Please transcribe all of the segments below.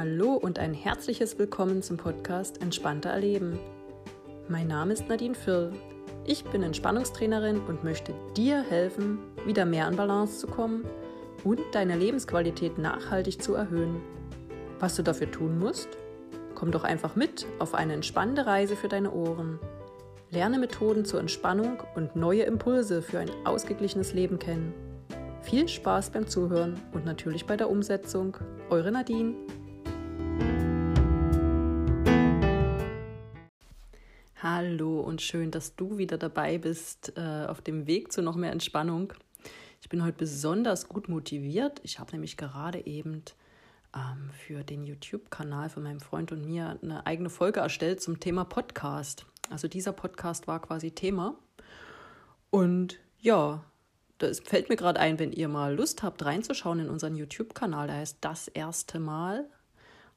Hallo und ein herzliches Willkommen zum Podcast Entspannter Erleben. Mein Name ist Nadine Firl. Ich bin Entspannungstrainerin und möchte dir helfen, wieder mehr an Balance zu kommen und deine Lebensqualität nachhaltig zu erhöhen. Was du dafür tun musst? Komm doch einfach mit auf eine entspannende Reise für deine Ohren. Lerne Methoden zur Entspannung und neue Impulse für ein ausgeglichenes Leben kennen. Viel Spaß beim Zuhören und natürlich bei der Umsetzung. Eure Nadine. Hallo und schön, dass du wieder dabei bist äh, auf dem Weg zu noch mehr Entspannung. Ich bin heute besonders gut motiviert. Ich habe nämlich gerade eben ähm, für den YouTube-Kanal von meinem Freund und mir eine eigene Folge erstellt zum Thema Podcast. Also dieser Podcast war quasi Thema. Und ja, das fällt mir gerade ein, wenn ihr mal Lust habt, reinzuschauen in unseren YouTube-Kanal. Der heißt Das erste Mal.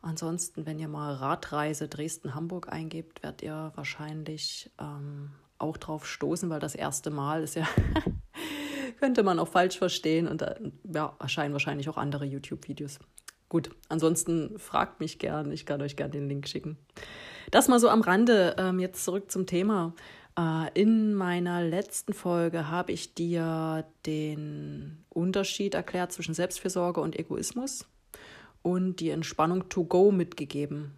Ansonsten, wenn ihr mal Radreise Dresden-Hamburg eingebt, werdet ihr wahrscheinlich ähm, auch drauf stoßen, weil das erste Mal ist ja, könnte man auch falsch verstehen und da ja, erscheinen wahrscheinlich auch andere YouTube-Videos. Gut, ansonsten fragt mich gern, ich kann euch gern den Link schicken. Das mal so am Rande. Ähm, jetzt zurück zum Thema. Äh, in meiner letzten Folge habe ich dir den Unterschied erklärt zwischen Selbstfürsorge und Egoismus und die Entspannung to go mitgegeben.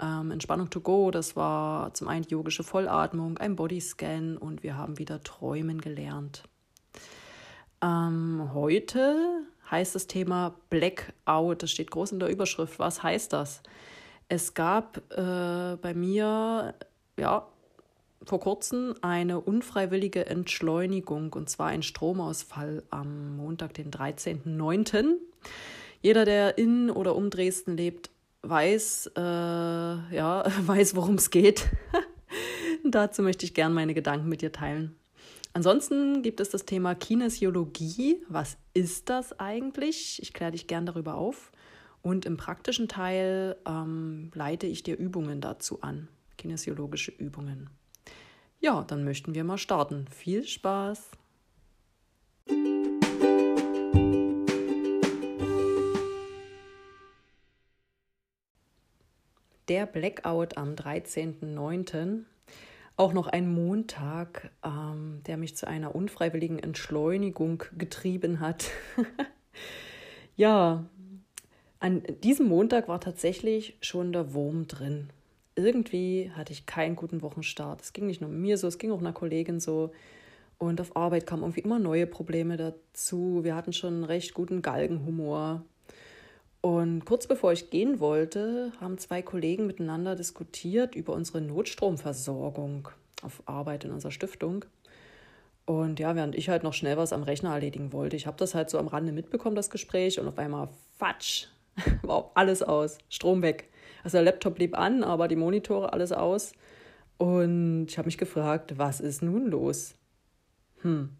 Ähm, Entspannung to go, das war zum einen yogische Vollatmung, ein Bodyscan und wir haben wieder Träumen gelernt. Ähm, heute heißt das Thema Blackout. Das steht groß in der Überschrift. Was heißt das? Es gab äh, bei mir, ja, vor kurzem eine unfreiwillige Entschleunigung und zwar ein Stromausfall am Montag, den 13.09. Jeder, der in oder um Dresden lebt, weiß, äh, ja, weiß, worum es geht. Dazu möchte ich gerne meine Gedanken mit dir teilen. Ansonsten gibt es das Thema Kinesiologie. Was ist das eigentlich? Ich kläre dich gern darüber auf. Und im praktischen Teil ähm, leite ich dir Übungen dazu an, kinesiologische Übungen. Ja, dann möchten wir mal starten. Viel Spaß! Der Blackout am 13.09 auch noch ein Montag, ähm, der mich zu einer unfreiwilligen Entschleunigung getrieben hat. ja, an diesem Montag war tatsächlich schon der Wurm drin. Irgendwie hatte ich keinen guten Wochenstart. Es ging nicht nur mir so, es ging auch einer Kollegin so. Und auf Arbeit kamen irgendwie immer neue Probleme dazu. Wir hatten schon einen recht guten Galgenhumor. Und kurz bevor ich gehen wollte, haben zwei Kollegen miteinander diskutiert über unsere Notstromversorgung auf Arbeit in unserer Stiftung. Und ja, während ich halt noch schnell was am Rechner erledigen wollte, ich habe das halt so am Rande mitbekommen, das Gespräch, und auf einmal, fatsch, war alles aus, Strom weg. Also der Laptop blieb an, aber die Monitore alles aus. Und ich habe mich gefragt, was ist nun los? Hm,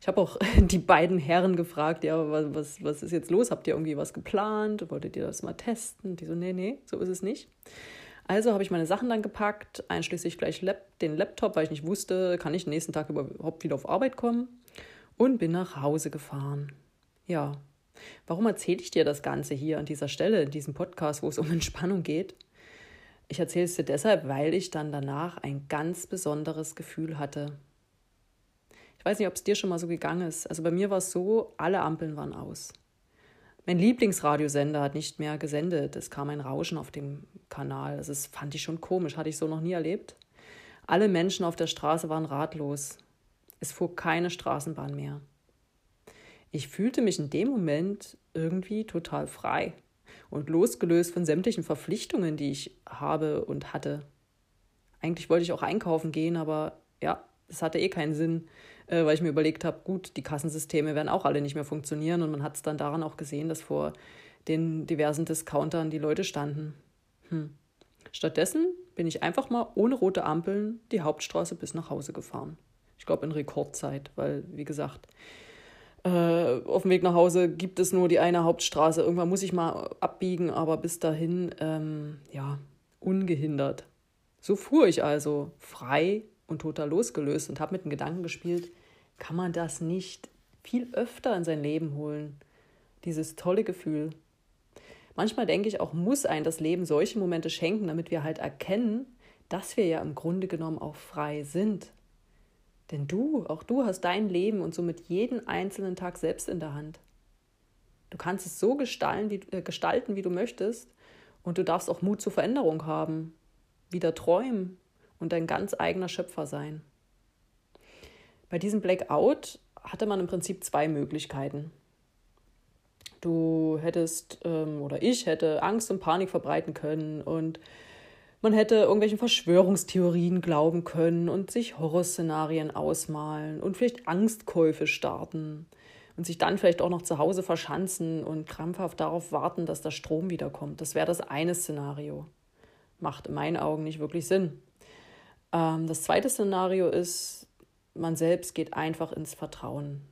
ich habe auch die beiden Herren gefragt, ja, was, was ist jetzt los? Habt ihr irgendwie was geplant? Wolltet ihr das mal testen? Die so, nee, nee, so ist es nicht. Also habe ich meine Sachen dann gepackt, einschließlich gleich den Laptop, weil ich nicht wusste, kann ich nächsten Tag überhaupt wieder auf Arbeit kommen und bin nach Hause gefahren. Ja, warum erzähle ich dir das Ganze hier an dieser Stelle, in diesem Podcast, wo es um Entspannung geht? Ich erzähle es dir deshalb, weil ich dann danach ein ganz besonderes Gefühl hatte weiß nicht, ob es dir schon mal so gegangen ist. Also bei mir war es so, alle Ampeln waren aus. Mein Lieblingsradiosender hat nicht mehr gesendet. Es kam ein Rauschen auf dem Kanal. Das fand ich schon komisch, hatte ich so noch nie erlebt. Alle Menschen auf der Straße waren ratlos. Es fuhr keine Straßenbahn mehr. Ich fühlte mich in dem Moment irgendwie total frei und losgelöst von sämtlichen Verpflichtungen, die ich habe und hatte. Eigentlich wollte ich auch einkaufen gehen, aber ja, das hatte eh keinen Sinn äh, weil ich mir überlegt habe, gut, die Kassensysteme werden auch alle nicht mehr funktionieren und man hat es dann daran auch gesehen, dass vor den diversen Discountern die Leute standen. Hm. Stattdessen bin ich einfach mal ohne rote Ampeln die Hauptstraße bis nach Hause gefahren. Ich glaube in Rekordzeit, weil, wie gesagt, äh, auf dem Weg nach Hause gibt es nur die eine Hauptstraße. Irgendwann muss ich mal abbiegen, aber bis dahin, ähm, ja, ungehindert. So fuhr ich also frei und total losgelöst und habe mit dem Gedanken gespielt, kann man das nicht viel öfter in sein Leben holen? Dieses tolle Gefühl. Manchmal denke ich auch, muss ein das Leben solche Momente schenken, damit wir halt erkennen, dass wir ja im Grunde genommen auch frei sind. Denn du, auch du hast dein Leben und somit jeden einzelnen Tag selbst in der Hand. Du kannst es so gestalten wie, äh, gestalten, wie du möchtest, und du darfst auch Mut zur Veränderung haben, wieder träumen und dein ganz eigener Schöpfer sein. Bei diesem Blackout hatte man im Prinzip zwei Möglichkeiten. Du hättest ähm, oder ich hätte Angst und Panik verbreiten können und man hätte irgendwelchen Verschwörungstheorien glauben können und sich Horrorszenarien ausmalen und vielleicht Angstkäufe starten und sich dann vielleicht auch noch zu Hause verschanzen und krampfhaft darauf warten, dass der Strom wiederkommt. Das wäre das eine Szenario. Macht in meinen Augen nicht wirklich Sinn. Ähm, das zweite Szenario ist, man selbst geht einfach ins Vertrauen.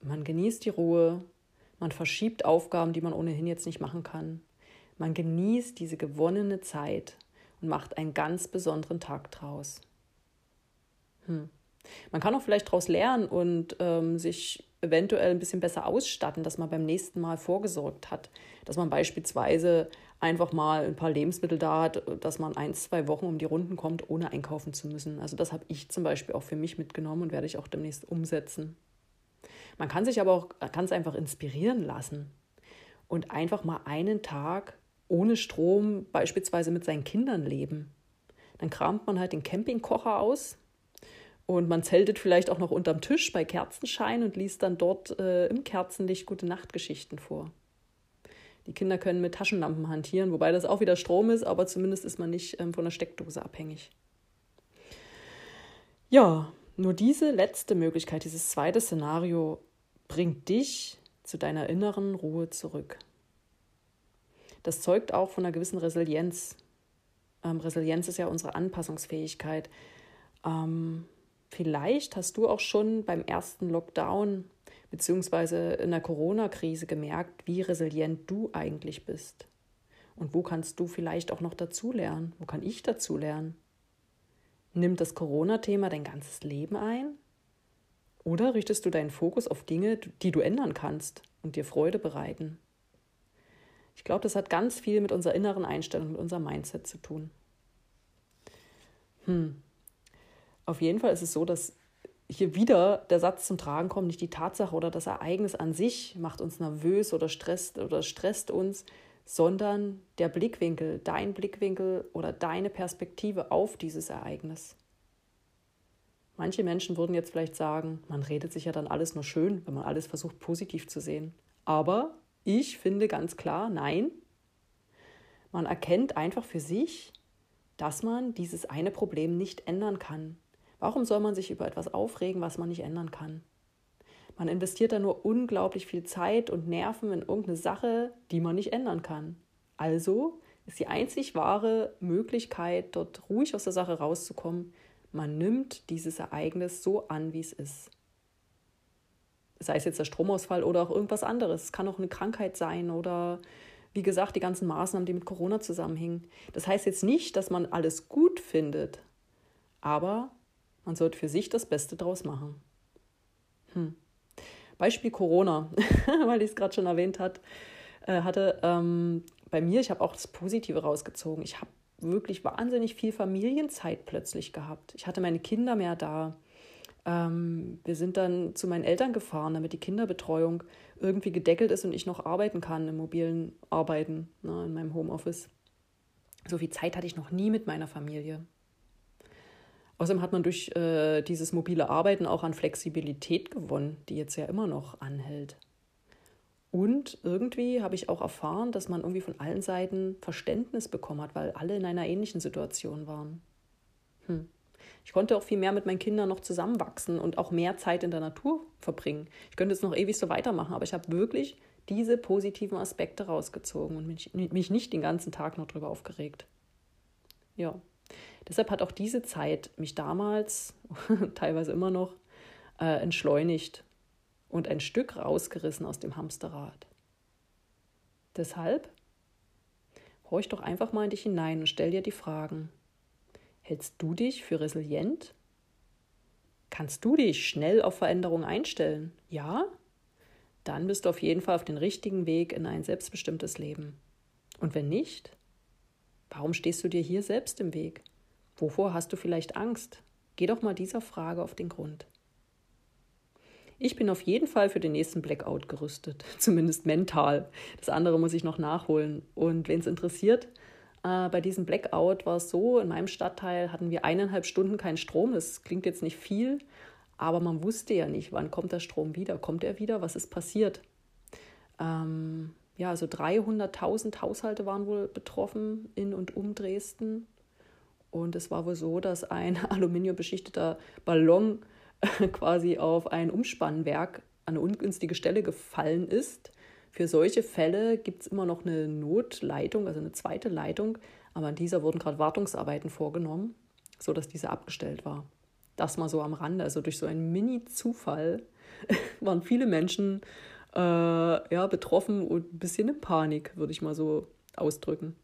Man genießt die Ruhe, man verschiebt Aufgaben, die man ohnehin jetzt nicht machen kann. Man genießt diese gewonnene Zeit und macht einen ganz besonderen Tag draus. Hm. Man kann auch vielleicht daraus lernen und ähm, sich eventuell ein bisschen besser ausstatten, dass man beim nächsten Mal vorgesorgt hat. Dass man beispielsweise einfach mal ein paar Lebensmittel da hat, dass man ein, zwei Wochen um die Runden kommt, ohne einkaufen zu müssen. Also das habe ich zum Beispiel auch für mich mitgenommen und werde ich auch demnächst umsetzen. Man kann sich aber auch ganz einfach inspirieren lassen und einfach mal einen Tag ohne Strom beispielsweise mit seinen Kindern leben. Dann kramt man halt den Campingkocher aus und man zeltet vielleicht auch noch unterm Tisch bei Kerzenschein und liest dann dort äh, im Kerzenlicht gute Nachtgeschichten vor. Die Kinder können mit Taschenlampen hantieren, wobei das auch wieder Strom ist, aber zumindest ist man nicht ähm, von der Steckdose abhängig. Ja, nur diese letzte Möglichkeit, dieses zweite Szenario, bringt dich zu deiner inneren Ruhe zurück. Das zeugt auch von einer gewissen Resilienz. Ähm, Resilienz ist ja unsere Anpassungsfähigkeit. Ähm, vielleicht hast du auch schon beim ersten Lockdown beziehungsweise in der Corona-Krise gemerkt, wie resilient du eigentlich bist. Und wo kannst du vielleicht auch noch dazulernen? Wo kann ich dazulernen? Nimmt das Corona-Thema dein ganzes Leben ein? Oder richtest du deinen Fokus auf Dinge, die du ändern kannst und dir Freude bereiten? Ich glaube, das hat ganz viel mit unserer inneren Einstellung, mit unserem Mindset zu tun. Hm. Auf jeden Fall ist es so, dass hier wieder der Satz zum Tragen kommt, nicht die Tatsache oder das Ereignis an sich macht uns nervös oder stresst oder stresst uns, sondern der Blickwinkel, dein Blickwinkel oder deine Perspektive auf dieses Ereignis. Manche Menschen würden jetzt vielleicht sagen, man redet sich ja dann alles nur schön, wenn man alles versucht positiv zu sehen. Aber ich finde ganz klar, nein. Man erkennt einfach für sich, dass man dieses eine Problem nicht ändern kann. Warum soll man sich über etwas aufregen, was man nicht ändern kann? Man investiert da nur unglaublich viel Zeit und Nerven in irgendeine Sache, die man nicht ändern kann. Also ist die einzig wahre Möglichkeit, dort ruhig aus der Sache rauszukommen, man nimmt dieses Ereignis so an, wie es ist. Sei es jetzt der Stromausfall oder auch irgendwas anderes. Es kann auch eine Krankheit sein oder wie gesagt, die ganzen Maßnahmen, die mit Corona zusammenhängen. Das heißt jetzt nicht, dass man alles gut findet, aber man sollte für sich das Beste draus machen. Hm. Beispiel Corona, weil ich es gerade schon erwähnt hat, äh, hatte. Ähm, bei mir, ich habe auch das Positive rausgezogen. Ich habe wirklich wahnsinnig viel Familienzeit plötzlich gehabt. Ich hatte meine Kinder mehr da. Ähm, wir sind dann zu meinen Eltern gefahren, damit die Kinderbetreuung irgendwie gedeckelt ist und ich noch arbeiten kann im mobilen Arbeiten, ne, in meinem Homeoffice. So viel Zeit hatte ich noch nie mit meiner Familie. Außerdem hat man durch äh, dieses mobile Arbeiten auch an Flexibilität gewonnen, die jetzt ja immer noch anhält. Und irgendwie habe ich auch erfahren, dass man irgendwie von allen Seiten Verständnis bekommen hat, weil alle in einer ähnlichen Situation waren. Hm. Ich konnte auch viel mehr mit meinen Kindern noch zusammenwachsen und auch mehr Zeit in der Natur verbringen. Ich könnte jetzt noch ewig so weitermachen, aber ich habe wirklich diese positiven Aspekte rausgezogen und mich, mich nicht den ganzen Tag noch darüber aufgeregt. Ja, Deshalb hat auch diese Zeit mich damals, teilweise immer noch, äh, entschleunigt und ein Stück rausgerissen aus dem Hamsterrad. Deshalb horch doch einfach mal in dich hinein und stell dir die Fragen. Hältst du dich für resilient? Kannst du dich schnell auf Veränderungen einstellen? Ja? Dann bist du auf jeden Fall auf dem richtigen Weg in ein selbstbestimmtes Leben. Und wenn nicht, warum stehst du dir hier selbst im Weg? Wovor hast du vielleicht Angst? Geh doch mal dieser Frage auf den Grund. Ich bin auf jeden Fall für den nächsten Blackout gerüstet, zumindest mental. Das andere muss ich noch nachholen. Und wen es interessiert, äh, bei diesem Blackout war es so, in meinem Stadtteil hatten wir eineinhalb Stunden keinen Strom. Das klingt jetzt nicht viel, aber man wusste ja nicht, wann kommt der Strom wieder. Kommt er wieder? Was ist passiert? Ähm, ja, also 300.000 Haushalte waren wohl betroffen in und um Dresden. Und es war wohl so, dass ein aluminiumbeschichteter Ballon quasi auf ein Umspannwerk an eine ungünstige Stelle gefallen ist. Für solche Fälle gibt es immer noch eine Notleitung, also eine zweite Leitung, aber an dieser wurden gerade Wartungsarbeiten vorgenommen, sodass diese abgestellt war. Das mal so am Rande, also durch so einen Mini-Zufall waren viele Menschen äh, ja, betroffen und ein bisschen in Panik, würde ich mal so ausdrücken.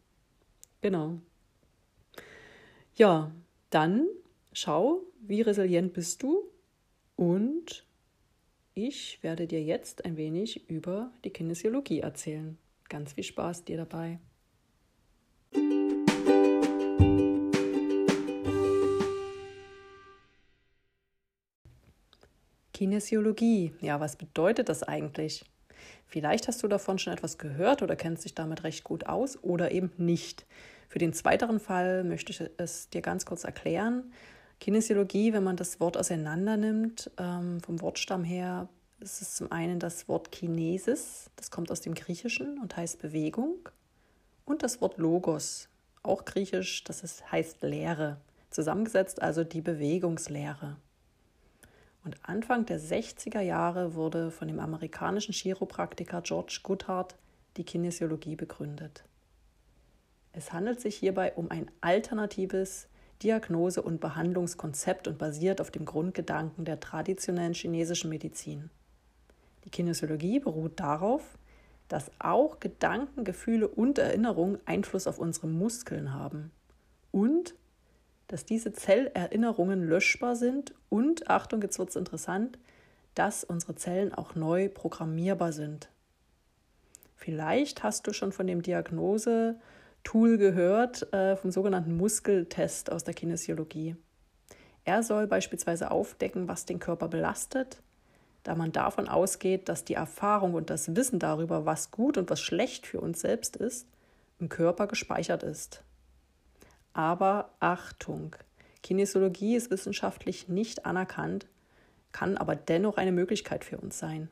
Genau. Ja, dann schau, wie resilient bist du und ich werde dir jetzt ein wenig über die Kinesiologie erzählen. Ganz viel Spaß dir dabei. Kinesiologie, ja, was bedeutet das eigentlich? Vielleicht hast du davon schon etwas gehört oder kennst dich damit recht gut aus oder eben nicht. Für den zweiteren Fall möchte ich es dir ganz kurz erklären. Kinesiologie, wenn man das Wort auseinander nimmt, ähm, vom Wortstamm her, ist es zum einen das Wort Kinesis, das kommt aus dem Griechischen und heißt Bewegung, und das Wort Logos, auch griechisch, das ist, heißt Lehre, zusammengesetzt also die Bewegungslehre. Und Anfang der 60er Jahre wurde von dem amerikanischen Chiropraktiker George Goodhart die Kinesiologie begründet. Es handelt sich hierbei um ein alternatives Diagnose- und Behandlungskonzept und basiert auf dem Grundgedanken der traditionellen chinesischen Medizin. Die Kinesiologie beruht darauf, dass auch Gedanken, Gefühle und Erinnerungen Einfluss auf unsere Muskeln haben und dass diese Zellerinnerungen löschbar sind und, Achtung, jetzt wird es interessant, dass unsere Zellen auch neu programmierbar sind. Vielleicht hast du schon von dem Diagnose- Tool gehört, äh, vom sogenannten Muskeltest aus der Kinesiologie. Er soll beispielsweise aufdecken, was den Körper belastet, da man davon ausgeht, dass die Erfahrung und das Wissen darüber, was gut und was schlecht für uns selbst ist, im Körper gespeichert ist. Aber Achtung, Kinesiologie ist wissenschaftlich nicht anerkannt, kann aber dennoch eine Möglichkeit für uns sein.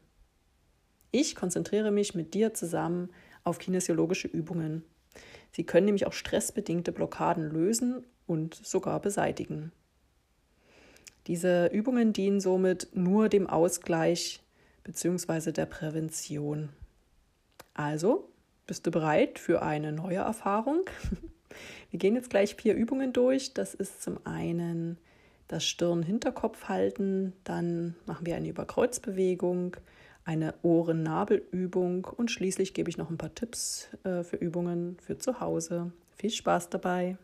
Ich konzentriere mich mit dir zusammen auf kinesiologische Übungen. Sie können nämlich auch stressbedingte Blockaden lösen und sogar beseitigen. Diese Übungen dienen somit nur dem Ausgleich bzw. der Prävention. Also, bist du bereit für eine neue Erfahrung? Wir gehen jetzt gleich vier Übungen durch. Das ist zum einen das Stirn-Hinterkopf halten, dann machen wir eine Überkreuzbewegung, eine Ohren-Nabel-Übung und schließlich gebe ich noch ein paar Tipps äh, für Übungen für zu Hause. Viel Spaß dabei!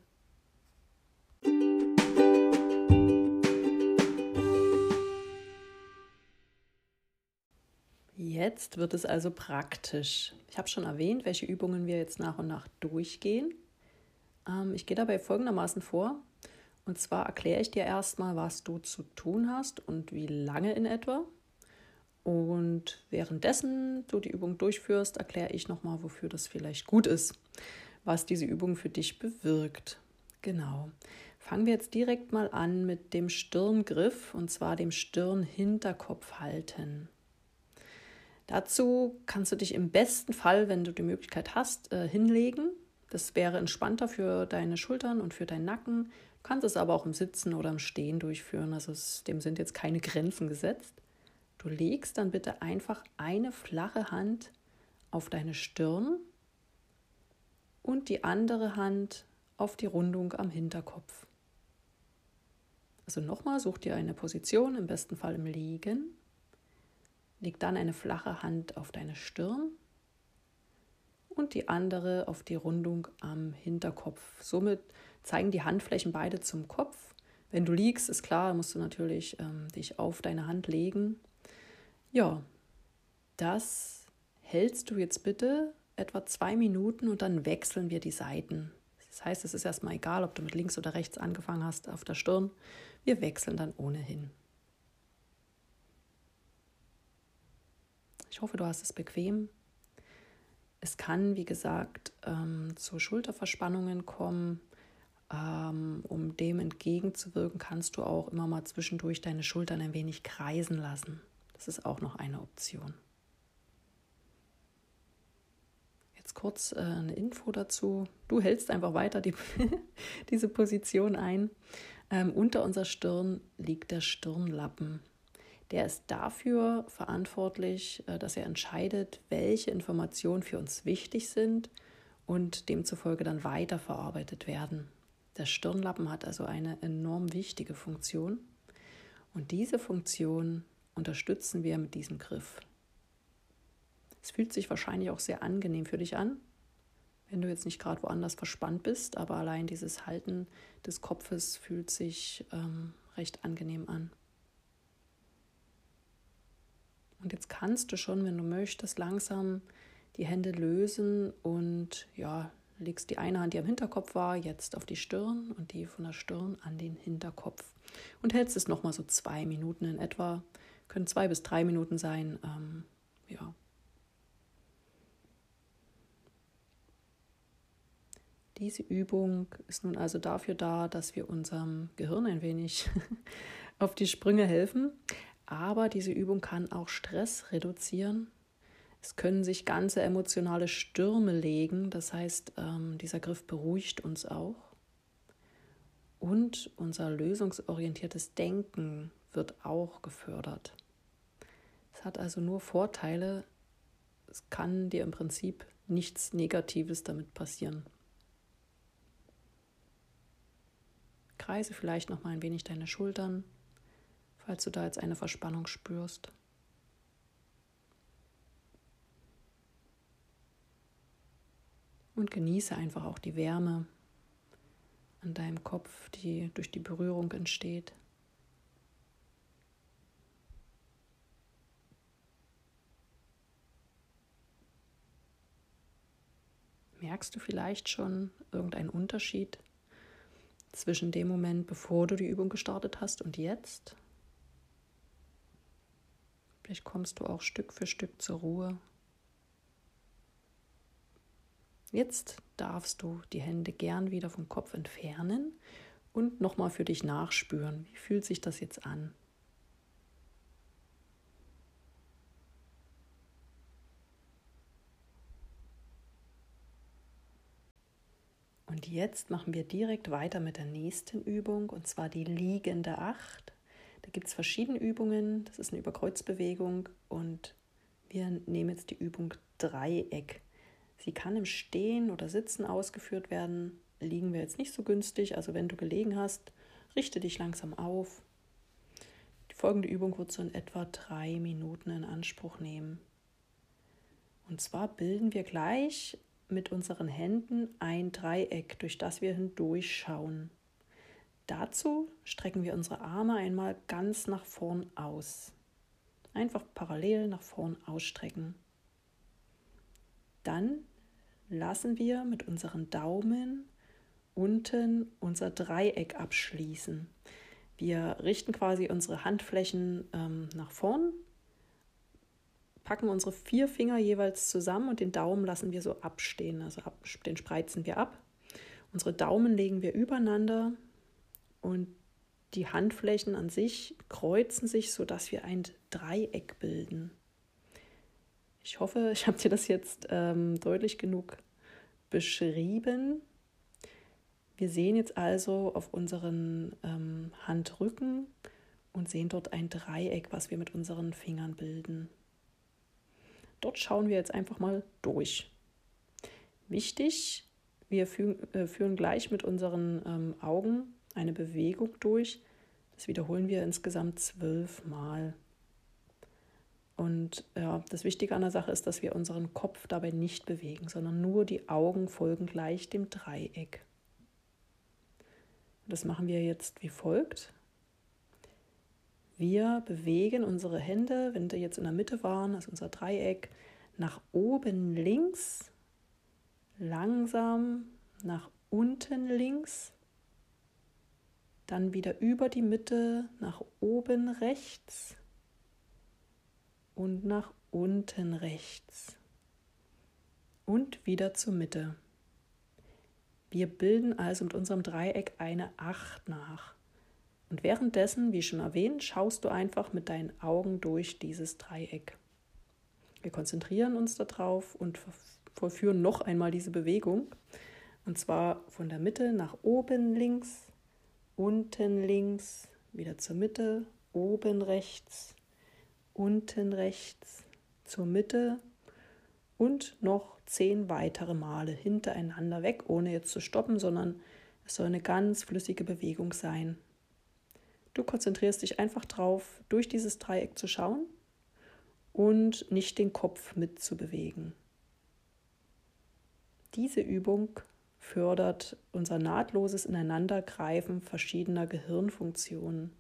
Jetzt wird es also praktisch. Ich habe schon erwähnt, welche Übungen wir jetzt nach und nach durchgehen. Ähm, ich gehe dabei folgendermaßen vor. Und zwar erkläre ich dir erstmal, was du zu tun hast und wie lange in etwa. Und währenddessen du die Übung durchführst, erkläre ich nochmal, wofür das vielleicht gut ist, was diese Übung für dich bewirkt. Genau. Fangen wir jetzt direkt mal an mit dem Stirngriff und zwar dem Stirnhinterkopf halten. Dazu kannst du dich im besten Fall, wenn du die Möglichkeit hast, äh, hinlegen. Das wäre entspannter für deine Schultern und für deinen Nacken. Du kannst es aber auch im Sitzen oder im Stehen durchführen. Also es, dem sind jetzt keine Grenzen gesetzt. Du legst dann bitte einfach eine flache Hand auf deine Stirn und die andere Hand auf die Rundung am Hinterkopf. Also nochmal, such dir eine Position, im besten Fall im Liegen. Leg dann eine flache Hand auf deine Stirn und die andere auf die Rundung am Hinterkopf. Somit zeigen die Handflächen beide zum Kopf. Wenn du liegst, ist klar, musst du natürlich ähm, dich auf deine Hand legen ja, das hältst du jetzt bitte etwa zwei Minuten und dann wechseln wir die Seiten. Das heißt, es ist erstmal egal, ob du mit links oder rechts angefangen hast auf der Stirn. Wir wechseln dann ohnehin. Ich hoffe, du hast es bequem. Es kann, wie gesagt, ähm, zu Schulterverspannungen kommen. Ähm, um dem entgegenzuwirken, kannst du auch immer mal zwischendurch deine Schultern ein wenig kreisen lassen. Das ist auch noch eine Option. Jetzt kurz äh, eine Info dazu. Du hältst einfach weiter die, diese Position ein. Ähm, unter unserer Stirn liegt der Stirnlappen. Der ist dafür verantwortlich, äh, dass er entscheidet, welche Informationen für uns wichtig sind und demzufolge dann weiterverarbeitet werden. Der Stirnlappen hat also eine enorm wichtige Funktion und diese Funktion unterstützen wir mit diesem Griff. Es fühlt sich wahrscheinlich auch sehr angenehm für dich an, wenn du jetzt nicht gerade woanders verspannt bist, aber allein dieses Halten des Kopfes fühlt sich ähm, recht angenehm an. Und jetzt kannst du schon, wenn du möchtest, langsam die Hände lösen und ja, legst die eine Hand, die am Hinterkopf war, jetzt auf die Stirn und die von der Stirn an den Hinterkopf. Und hältst es nochmal so zwei Minuten in etwa. Können zwei bis drei Minuten sein. Ähm, ja. Diese Übung ist nun also dafür da, dass wir unserem Gehirn ein wenig auf die Sprünge helfen. Aber diese Übung kann auch Stress reduzieren. Es können sich ganze emotionale Stürme legen. Das heißt, ähm, dieser Griff beruhigt uns auch. Und unser lösungsorientiertes Denken wird auch gefördert. Es hat also nur Vorteile. Es kann dir im Prinzip nichts Negatives damit passieren. Kreise vielleicht noch mal ein wenig deine Schultern falls du da jetzt eine Verspannung spürst. Und genieße einfach auch die Wärme an deinem Kopf, die durch die Berührung entsteht. Merkst du vielleicht schon irgendeinen Unterschied zwischen dem Moment, bevor du die Übung gestartet hast und jetzt? Vielleicht kommst du auch Stück für Stück zur Ruhe. Jetzt darfst du die Hände gern wieder vom Kopf entfernen und nochmal für dich nachspüren. Wie fühlt sich das jetzt an? Und jetzt machen wir direkt weiter mit der nächsten Übung und zwar die liegende Acht. Da gibt es verschiedene Übungen. Das ist eine Überkreuzbewegung und wir nehmen jetzt die Übung Dreieck. Sie kann im Stehen oder Sitzen ausgeführt werden. Liegen wir jetzt nicht so günstig. Also wenn du gelegen hast, richte dich langsam auf. Die folgende Übung wird so in etwa drei Minuten in Anspruch nehmen. Und zwar bilden wir gleich mit unseren Händen ein Dreieck, durch das wir hindurchschauen. Dazu strecken wir unsere Arme einmal ganz nach vorn aus. Einfach parallel nach vorn ausstrecken. Dann lassen wir mit unseren Daumen unten unser Dreieck abschließen. Wir richten quasi unsere Handflächen ähm, nach vorn, packen unsere vier Finger jeweils zusammen und den Daumen lassen wir so abstehen, also ab, den spreizen wir ab. Unsere Daumen legen wir übereinander und die Handflächen an sich kreuzen sich, sodass wir ein Dreieck bilden. Ich hoffe, ich habe dir das jetzt ähm, deutlich genug beschrieben. Wir sehen jetzt also auf unseren ähm, Handrücken und sehen dort ein Dreieck, was wir mit unseren Fingern bilden. Dort schauen wir jetzt einfach mal durch. Wichtig, wir führen, äh, führen gleich mit unseren ähm, Augen eine Bewegung durch. Das wiederholen wir insgesamt zwölf Mal. Und ja, das Wichtige an der Sache ist, dass wir unseren Kopf dabei nicht bewegen, sondern nur die Augen folgen gleich dem Dreieck. Das machen wir jetzt wie folgt. Wir bewegen unsere Hände, wenn die jetzt in der Mitte waren, also unser Dreieck, nach oben links langsam nach unten links, dann wieder über die Mitte nach oben rechts und nach unten rechts und wieder zur Mitte. Wir bilden also mit unserem Dreieck eine Acht nach. Und währenddessen, wie schon erwähnt, schaust du einfach mit deinen Augen durch dieses Dreieck. Wir konzentrieren uns darauf und vollführen noch einmal diese Bewegung. Und zwar von der Mitte nach oben links, unten links, wieder zur Mitte, oben rechts, unten rechts, zur Mitte und noch zehn weitere Male hintereinander weg, ohne jetzt zu stoppen, sondern es soll eine ganz flüssige Bewegung sein. Du konzentrierst dich einfach darauf, durch dieses Dreieck zu schauen und nicht den Kopf mitzubewegen. Diese Übung fördert unser nahtloses Ineinandergreifen verschiedener Gehirnfunktionen.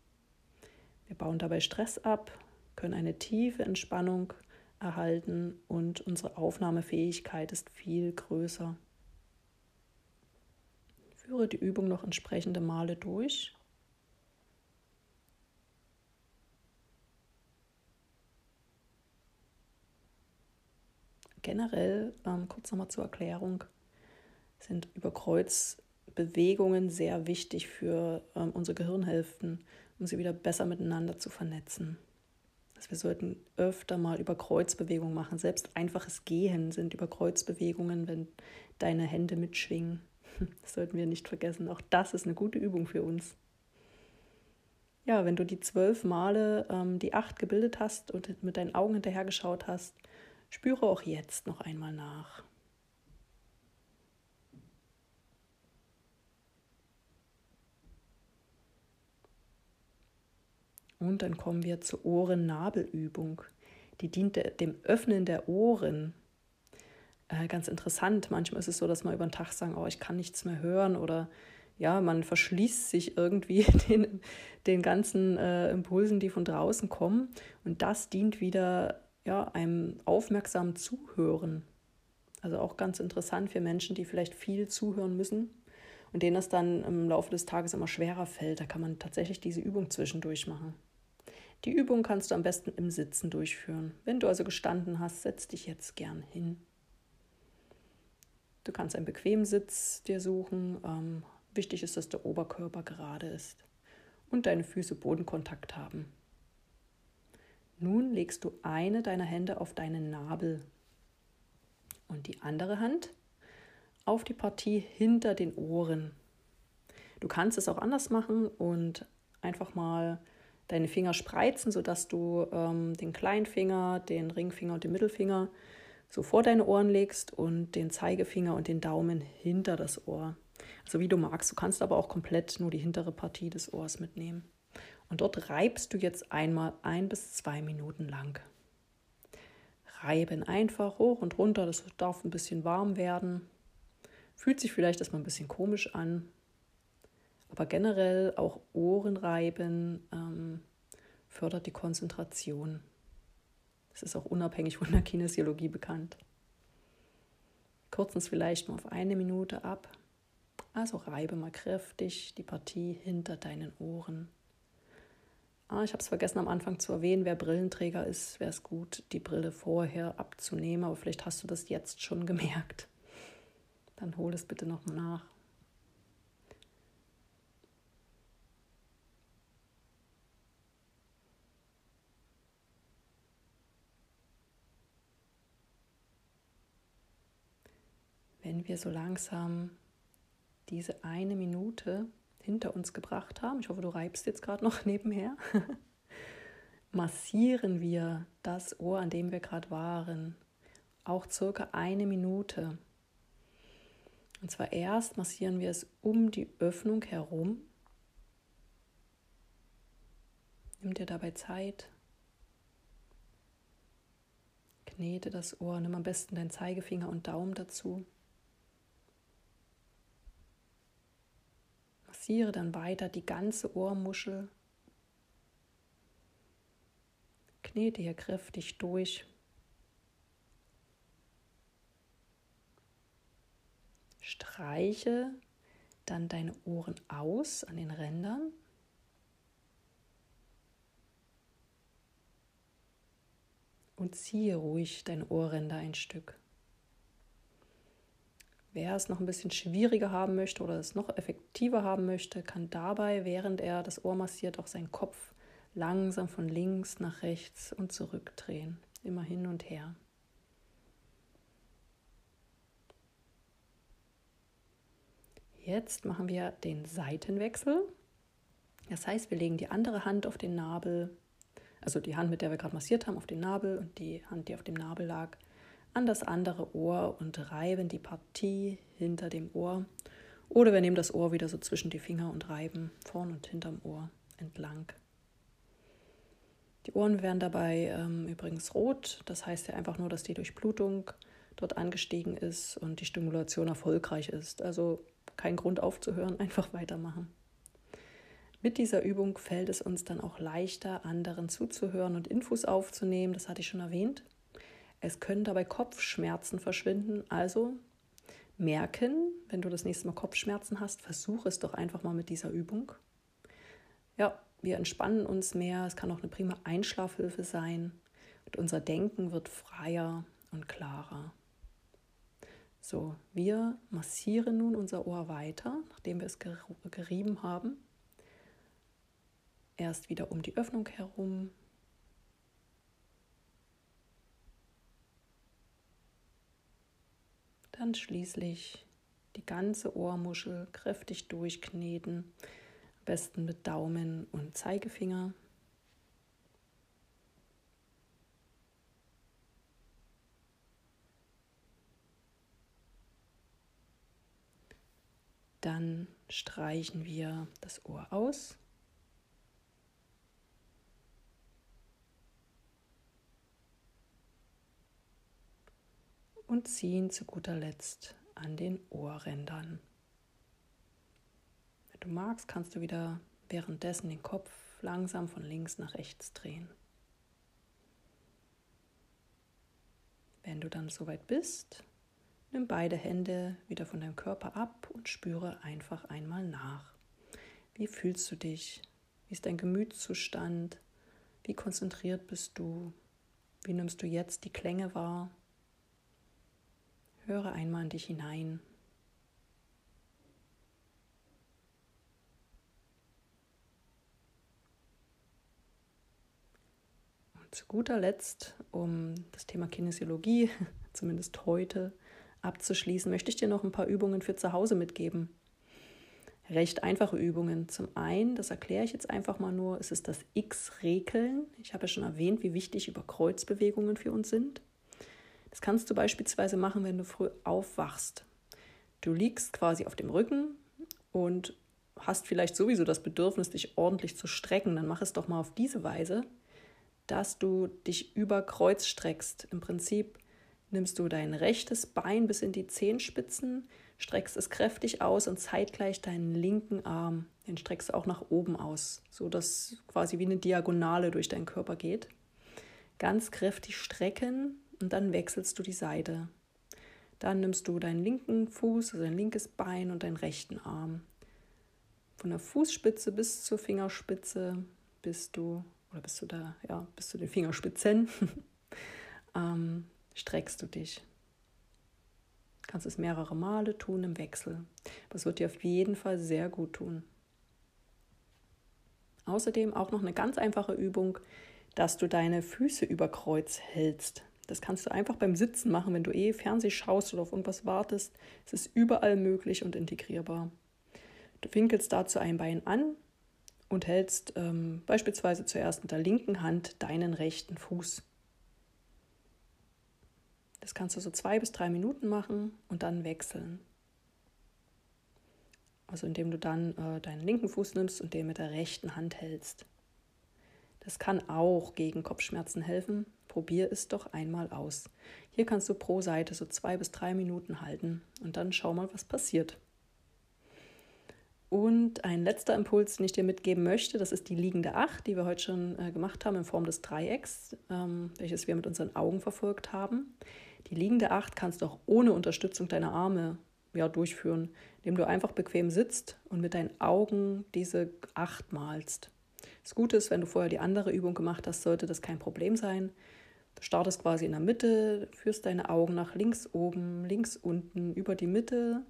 Wir bauen dabei Stress ab, können eine tiefe Entspannung erhalten und unsere Aufnahmefähigkeit ist viel größer. Führe die Übung noch entsprechende Male durch. Generell, ähm, kurz nochmal zur Erklärung, sind Überkreuzbewegungen sehr wichtig für ähm, unsere Gehirnhälften, um sie wieder besser miteinander zu vernetzen. Also wir sollten öfter mal Überkreuzbewegungen machen. Selbst einfaches Gehen sind Überkreuzbewegungen, wenn deine Hände mitschwingen. Das sollten wir nicht vergessen. Auch das ist eine gute Übung für uns. Ja, wenn du die zwölf Male ähm, die acht gebildet hast und mit deinen Augen hinterhergeschaut hast, spüre auch jetzt noch einmal nach. Und dann kommen wir zur Ohren-Nabelübung. Die dient dem Öffnen der Ohren. Äh, ganz interessant. Manchmal ist es so, dass man über den Tag sagen, oh, ich kann nichts mehr hören oder ja, man verschließt sich irgendwie den, den ganzen äh, Impulsen, die von draußen kommen. Und das dient wieder ja, einem aufmerksamen Zuhören. Also auch ganz interessant für Menschen, die vielleicht viel zuhören müssen und denen das dann im Laufe des Tages immer schwerer fällt. Da kann man tatsächlich diese Übung zwischendurch machen. Die Übung kannst du am besten im Sitzen durchführen. Wenn du also gestanden hast, setz dich jetzt gern hin. Du kannst einen bequemen Sitz dir suchen. Ähm, wichtig ist, dass der Oberkörper gerade ist und deine Füße Bodenkontakt haben. Nun legst du eine deiner Hände auf deinen Nabel und die andere Hand auf die Partie hinter den Ohren. Du kannst es auch anders machen und einfach mal deine Finger spreizen, sodass du ähm, den Kleinfinger, den Ringfinger und den Mittelfinger so vor deine Ohren legst und den Zeigefinger und den Daumen hinter das Ohr. Also wie du magst. Du kannst aber auch komplett nur die hintere Partie des Ohrs mitnehmen. Und dort reibst du jetzt einmal ein bis zwei Minuten lang. Reiben einfach hoch und runter. Das darf ein bisschen warm werden. Fühlt sich vielleicht erstmal ein bisschen komisch an, aber generell auch Ohrenreiben ähm, fördert die Konzentration. Das ist auch unabhängig von der Kinesiologie bekannt. Kürzen es vielleicht mal auf eine Minute ab. Also reibe mal kräftig die Partie hinter deinen Ohren. Ah, ich habe es vergessen am Anfang zu erwähnen, wer Brillenträger ist, wäre es gut, die Brille vorher abzunehmen, aber vielleicht hast du das jetzt schon gemerkt. Dann hol es bitte noch nach. wenn wir so langsam diese eine Minute hinter uns gebracht haben, ich hoffe, du reibst jetzt gerade noch nebenher, massieren wir das Ohr, an dem wir gerade waren, auch circa eine Minute. Und zwar erst massieren wir es um die Öffnung herum. Nimm dir dabei Zeit. Knete das Ohr, nimm am besten deinen Zeigefinger und Daumen dazu. Massiere dann weiter die ganze Ohrmuschel. Knete hier kräftig durch. Streiche dann deine Ohren aus an den Rändern. Und ziehe ruhig deine Ohrränder ein Stück. Wer es noch ein bisschen schwieriger haben möchte oder es noch effektiver haben möchte, kann dabei, während er das Ohr massiert, auch seinen Kopf langsam von links nach rechts und zurückdrehen. Immer hin und her. Jetzt machen wir den Seitenwechsel. Das heißt, wir legen die andere Hand auf den Nabel, also die Hand, mit der wir gerade massiert haben, auf den Nabel und die Hand, die auf dem Nabel lag, an das andere Ohr und reiben die Partie hinter dem Ohr. Oder wir nehmen das Ohr wieder so zwischen die Finger und reiben vorn und hinterm Ohr entlang. Die Ohren werden dabei ähm, übrigens rot. Das heißt ja einfach nur, dass die Durchblutung dort angestiegen ist und die Stimulation erfolgreich ist. Also kein Grund aufzuhören, einfach weitermachen. Mit dieser Übung fällt es uns dann auch leichter, anderen zuzuhören und Infos aufzunehmen. Das hatte ich schon erwähnt. Es können dabei Kopfschmerzen verschwinden. Also merken, wenn du das nächste Mal Kopfschmerzen hast, versuche es doch einfach mal mit dieser Übung. Ja, wir entspannen uns mehr. Es kann auch eine prima Einschlafhilfe sein. Und unser Denken wird freier und klarer. So, wir massieren nun unser Ohr weiter, nachdem wir es gerieben haben. Erst wieder um die Öffnung herum, Dann schließlich die ganze Ohrmuschel kräftig durchkneten, am besten mit Daumen und Zeigefinger. Dann streichen wir das Ohr aus. Und ziehen zu guter Letzt an den Ohrrändern. Wenn du magst, kannst du wieder währenddessen den Kopf langsam von links nach rechts drehen. Wenn du dann soweit bist, nimm beide Hände wieder von deinem Körper ab und spüre einfach einmal nach. Wie fühlst du dich? Wie ist dein Gemütszustand? Wie konzentriert bist du? Wie nimmst du jetzt die Klänge wahr? Höre einmal in dich hinein. Und zu guter Letzt, um das Thema Kinesiologie, zumindest heute, abzuschließen, möchte ich dir noch ein paar Übungen für zu Hause mitgeben. Recht einfache Übungen. Zum einen, das erkläre ich jetzt einfach mal nur, es ist das X-Rekeln. Ich habe ja schon erwähnt, wie wichtig Überkreuzbewegungen für uns sind. Das kannst du beispielsweise machen, wenn du früh aufwachst. Du liegst quasi auf dem Rücken und hast vielleicht sowieso das Bedürfnis, dich ordentlich zu strecken. Dann mach es doch mal auf diese Weise, dass du dich über Kreuz streckst. Im Prinzip nimmst du dein rechtes Bein bis in die Zehenspitzen, streckst es kräftig aus und zeitgleich deinen linken Arm, den streckst du auch nach oben aus, so dass quasi wie eine Diagonale durch deinen Körper geht. Ganz kräftig strecken und dann wechselst du die Seite. Dann nimmst du deinen linken Fuß, also dein linkes Bein und deinen rechten Arm. Von der Fußspitze bis zur Fingerspitze bist du, oder bist du da, ja, bis zu den Fingerspitzen, ähm, streckst du dich. Kannst es mehrere Male tun im Wechsel. Das wird dir auf jeden Fall sehr gut tun. Außerdem auch noch eine ganz einfache Übung, dass du deine Füße über Kreuz hältst. Das kannst du einfach beim Sitzen machen, wenn du eh Fernseh schaust oder auf irgendwas wartest. Es ist überall möglich und integrierbar. Du winkelst dazu ein Bein an und hältst ähm, beispielsweise zuerst mit der linken Hand deinen rechten Fuß. Das kannst du so zwei bis drei Minuten machen und dann wechseln. Also indem du dann äh, deinen linken Fuß nimmst und den mit der rechten Hand hältst. Das kann auch gegen Kopfschmerzen helfen, probier es doch einmal aus. Hier kannst du pro Seite so zwei bis drei Minuten halten und dann schau mal, was passiert. Und ein letzter Impuls, den ich dir mitgeben möchte, das ist die liegende Acht, die wir heute schon äh, gemacht haben in Form des Dreiecks, ähm, welches wir mit unseren Augen verfolgt haben. Die liegende Acht kannst du auch ohne Unterstützung deiner Arme ja, durchführen, indem du einfach bequem sitzt und mit deinen Augen diese acht malst. Das Gute ist, wenn du vorher die andere Übung gemacht hast, sollte das kein Problem sein. Du startest quasi in der Mitte, führst deine Augen nach links oben, links unten, über die Mitte,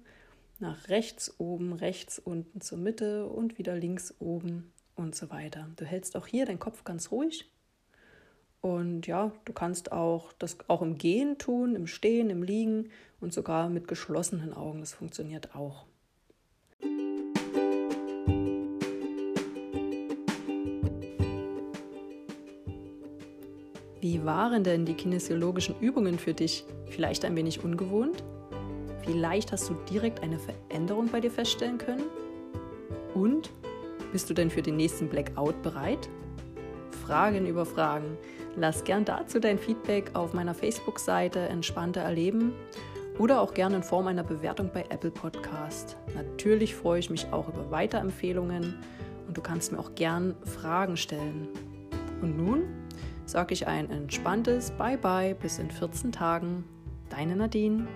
nach rechts oben, rechts unten zur Mitte und wieder links oben und so weiter. Du hältst auch hier deinen Kopf ganz ruhig. Und ja, du kannst auch das auch im Gehen tun, im Stehen, im Liegen und sogar mit geschlossenen Augen. Das funktioniert auch. Wie waren denn die kinesiologischen Übungen für dich? Vielleicht ein wenig ungewohnt? Vielleicht hast du direkt eine Veränderung bei dir feststellen können? Und bist du denn für den nächsten Blackout bereit? Fragen über Fragen. Lass gern dazu dein Feedback auf meiner Facebook-Seite Entspannte Erleben oder auch gerne in Form einer Bewertung bei Apple Podcast. Natürlich freue ich mich auch über Weiterempfehlungen und du kannst mir auch gern Fragen stellen. Und nun sage ich ein entspanntes Bye-bye bis in 14 Tagen. Deine Nadine.